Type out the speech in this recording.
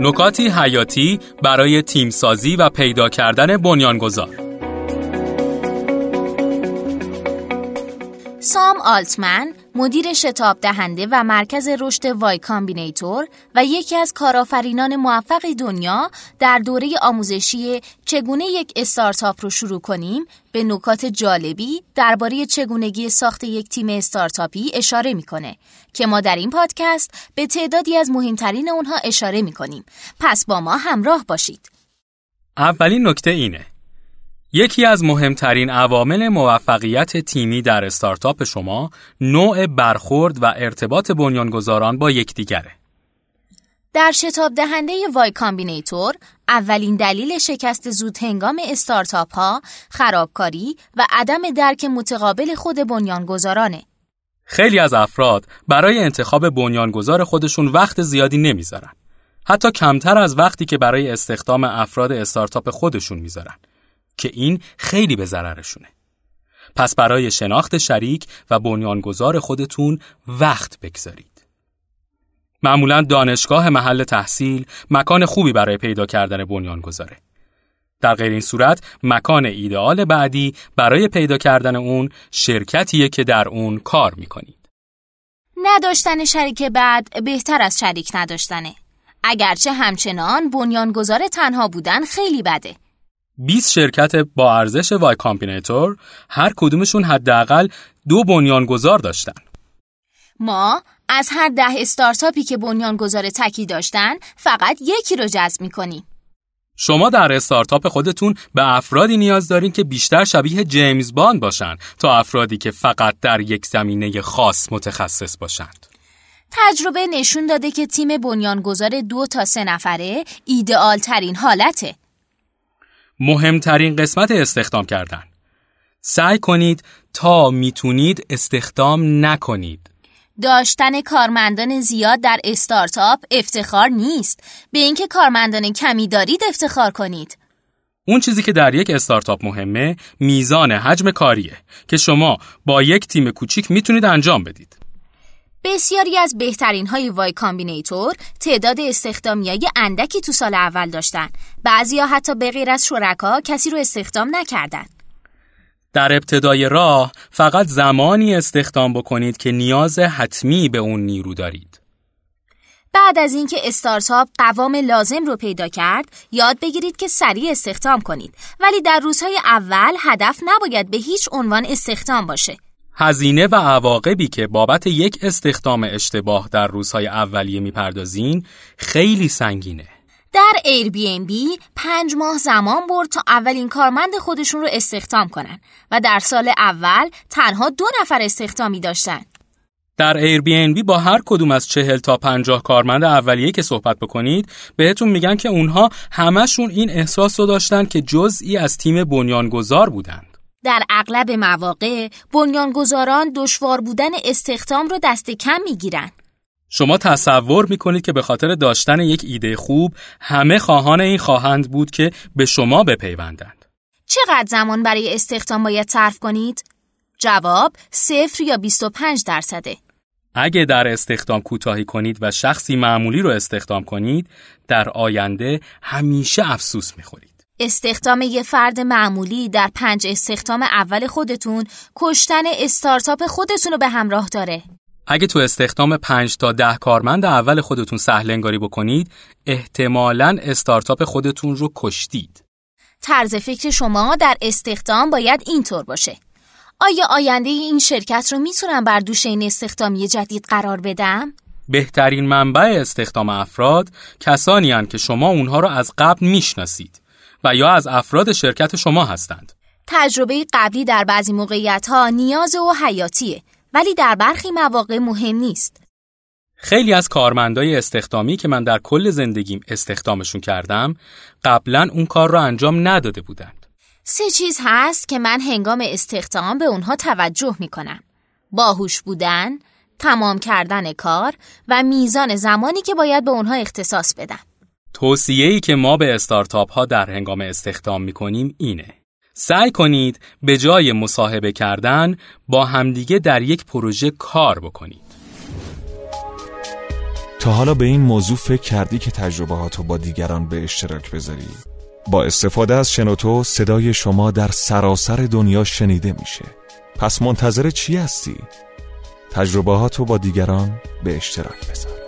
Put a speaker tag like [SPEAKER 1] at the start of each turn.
[SPEAKER 1] نکاتی حیاتی برای تیمسازی و پیدا کردن بنیانگذار.
[SPEAKER 2] سام آلتمن مدیر شتاب دهنده و مرکز رشد Y Combinator و یکی از کارآفرینان موفق دنیا در دوره آموزشی چگونه یک استارتاپ رو شروع کنیم به نکات جالبی درباره چگونگی ساخت یک تیم استارتاپی اشاره می‌کنه که ما در این پادکست به تعدادی از مهمترین اونها اشاره می‌کنیم. پس با ما همراه باشید.
[SPEAKER 1] اولین نکته اینه یکی از مهمترین عوامل موفقیت تیمی در استارتاپ شما نوع برخورد و ارتباط بنیانگذاران با یکدیگره.
[SPEAKER 2] در شتاب دهنده Y Combinator اولین دلیل شکست زود هنگام استارتاپ ها خرابکاری و عدم درک متقابل خود بنیانگذارانه.
[SPEAKER 1] خیلی از افراد برای انتخاب بنیانگذار خودشون وقت زیادی نمی‌ذارن. حتی کمتر از وقتی که برای استخدام افراد استارتاپ خودشون می‌ذارن. که این خیلی به ضررشونه. پس برای شناخت شریک و بنیانگذار خودتون وقت بگذارید. معمولا دانشگاه محل تحصیل مکان خوبی برای پیدا کردن بنیانگذاره. در غیر این صورت مکان ایدئال بعدی برای پیدا کردن اون شرکتیه که در اون کار می‌کنید.
[SPEAKER 2] نداشتن شریک بد بهتر از شریک نداشتنه. اگرچه همچنان بنیانگذار تنها بودن خیلی بده.
[SPEAKER 1] 20 شرکت با ارزش Y Combinator هر کدومشون حداقل دو بنیانگذار داشتن.
[SPEAKER 2] ما از هر ده استارتاپی که بنیانگذار تکی داشتن فقط یکی رو جذب می‌کنیم.
[SPEAKER 1] شما در استارتاپ خودتون به افرادی نیاز دارین که بیشتر شبیه جیمز باند باشن تا افرادی که فقط در یک زمینه خاص متخصص باشند.
[SPEAKER 2] تجربه نشون داده که تیم بنیانگذار دو تا سه نفره ایدئال ترین حالته.
[SPEAKER 1] مهمترین قسمت استخدام کردن. سعی کنید تا می‌تونید استخدام نکنید.
[SPEAKER 2] داشتن کارمندان زیاد در استارتاپ افتخار نیست. به اینکه کارمندان کمی دارید افتخار کنید.
[SPEAKER 1] اون چیزی که در یک استارتاپ مهمه میزان حجم کاریه که شما با یک تیم کوچیک می‌تونید انجام بدید.
[SPEAKER 2] بسیاری از بهترین های Y Combinator تعداد استخدامی های اندکی تو سال اول داشتن. بعضی ها حتی به غیر از شرکا کسی رو استخدام نکردن.
[SPEAKER 1] در ابتدای راه فقط زمانی استخدام بکنید که نیاز حتمی به اون نیرو دارید.
[SPEAKER 2] بعد از اینکه استارتاپ قوام لازم رو پیدا کرد یاد بگیرید که سریع استخدام کنید. ولی در روزهای اول هدف نباید به هیچ عنوان استخدام باشه.
[SPEAKER 1] هزینه و عواقبی که بابت یک استخدام اشتباه در روزهای اولیه می‌پردازین خیلی سنگینه.
[SPEAKER 2] در بی پنج ماه زمان برد تا اولین کارمند خودشون رو استخدام کنن و در سال اول تنها دو نفر استخدامی داشتن.
[SPEAKER 1] در بی با هر کدوم از چهل تا پنجاه کارمند اولیه که صحبت بکنید بهتون میگن که اونها همشون این احساس رو داشتن که جزئی از تیم بنیانگذار بودند.
[SPEAKER 2] در اغلب مواقع بنیانگذاران دشوار بودن استخدام رو دست کم می‌گیرن.
[SPEAKER 1] شما تصور می‌کنید که به خاطر داشتن یک ایده خوب همه خواهان این خواهند بود که به شما بپیوندند.
[SPEAKER 2] چقدر زمان برای استخدام باید صرف کنید؟ جواب صفر یا 25 درصده.
[SPEAKER 1] اگه در استخدام کوتاهی کنید و شخصی معمولی رو استخدام کنید، در آینده همیشه افسوس می‌خورید.
[SPEAKER 2] استخدام یه فرد معمولی در پنج استخدام اول خودتون کشتن استارتاپ خودتون رو به همراه داره.
[SPEAKER 1] اگه تو استخدام پنج تا ده کارمند اول خودتون سهلنگاری بکنید، احتمالاً استارتاپ خودتون رو کشتید.
[SPEAKER 2] طرز فکر شما در استخدام باید اینطور باشه. آیا آینده این شرکت رو می‌تونم بر دوش این استخدامی جدید قرار بدم؟
[SPEAKER 1] بهترین منبع استخدام افراد کسانی هن که شما اونها رو از قبل می‌شناسید. و یا از افراد شرکت شما هستند.
[SPEAKER 2] تجربه قبلی در بعضی موقعیت ها نیاز و حیاتیه ولی در برخی مواقع مهم نیست.
[SPEAKER 1] خیلی از کارمندای استخدامی که من در کل زندگیم استخدامشون کردم قبلا اون کار را انجام نداده بودند.
[SPEAKER 2] سه چیز هست که من هنگام استخدام به اونها توجه می کنم. باهوش بودن، تمام کردن کار و میزان زمانی که باید به اونها اختصاص بدم.
[SPEAKER 1] توصیه‌ای که ما به استارتاپ ها در هنگام استخدام می کنیم اینه. سعی کنید به جای مصاحبه کردن با همدیگه در یک پروژه کار بکنید.
[SPEAKER 3] تا حالا به این موضوع فکر کردی که تجربه با دیگران به اشتراک بذاری؟ با استفاده از شنوتو صدای شما در سراسر دنیا شنیده میشه پس منتظر چی هستی؟ تجربه با دیگران به اشتراک بذار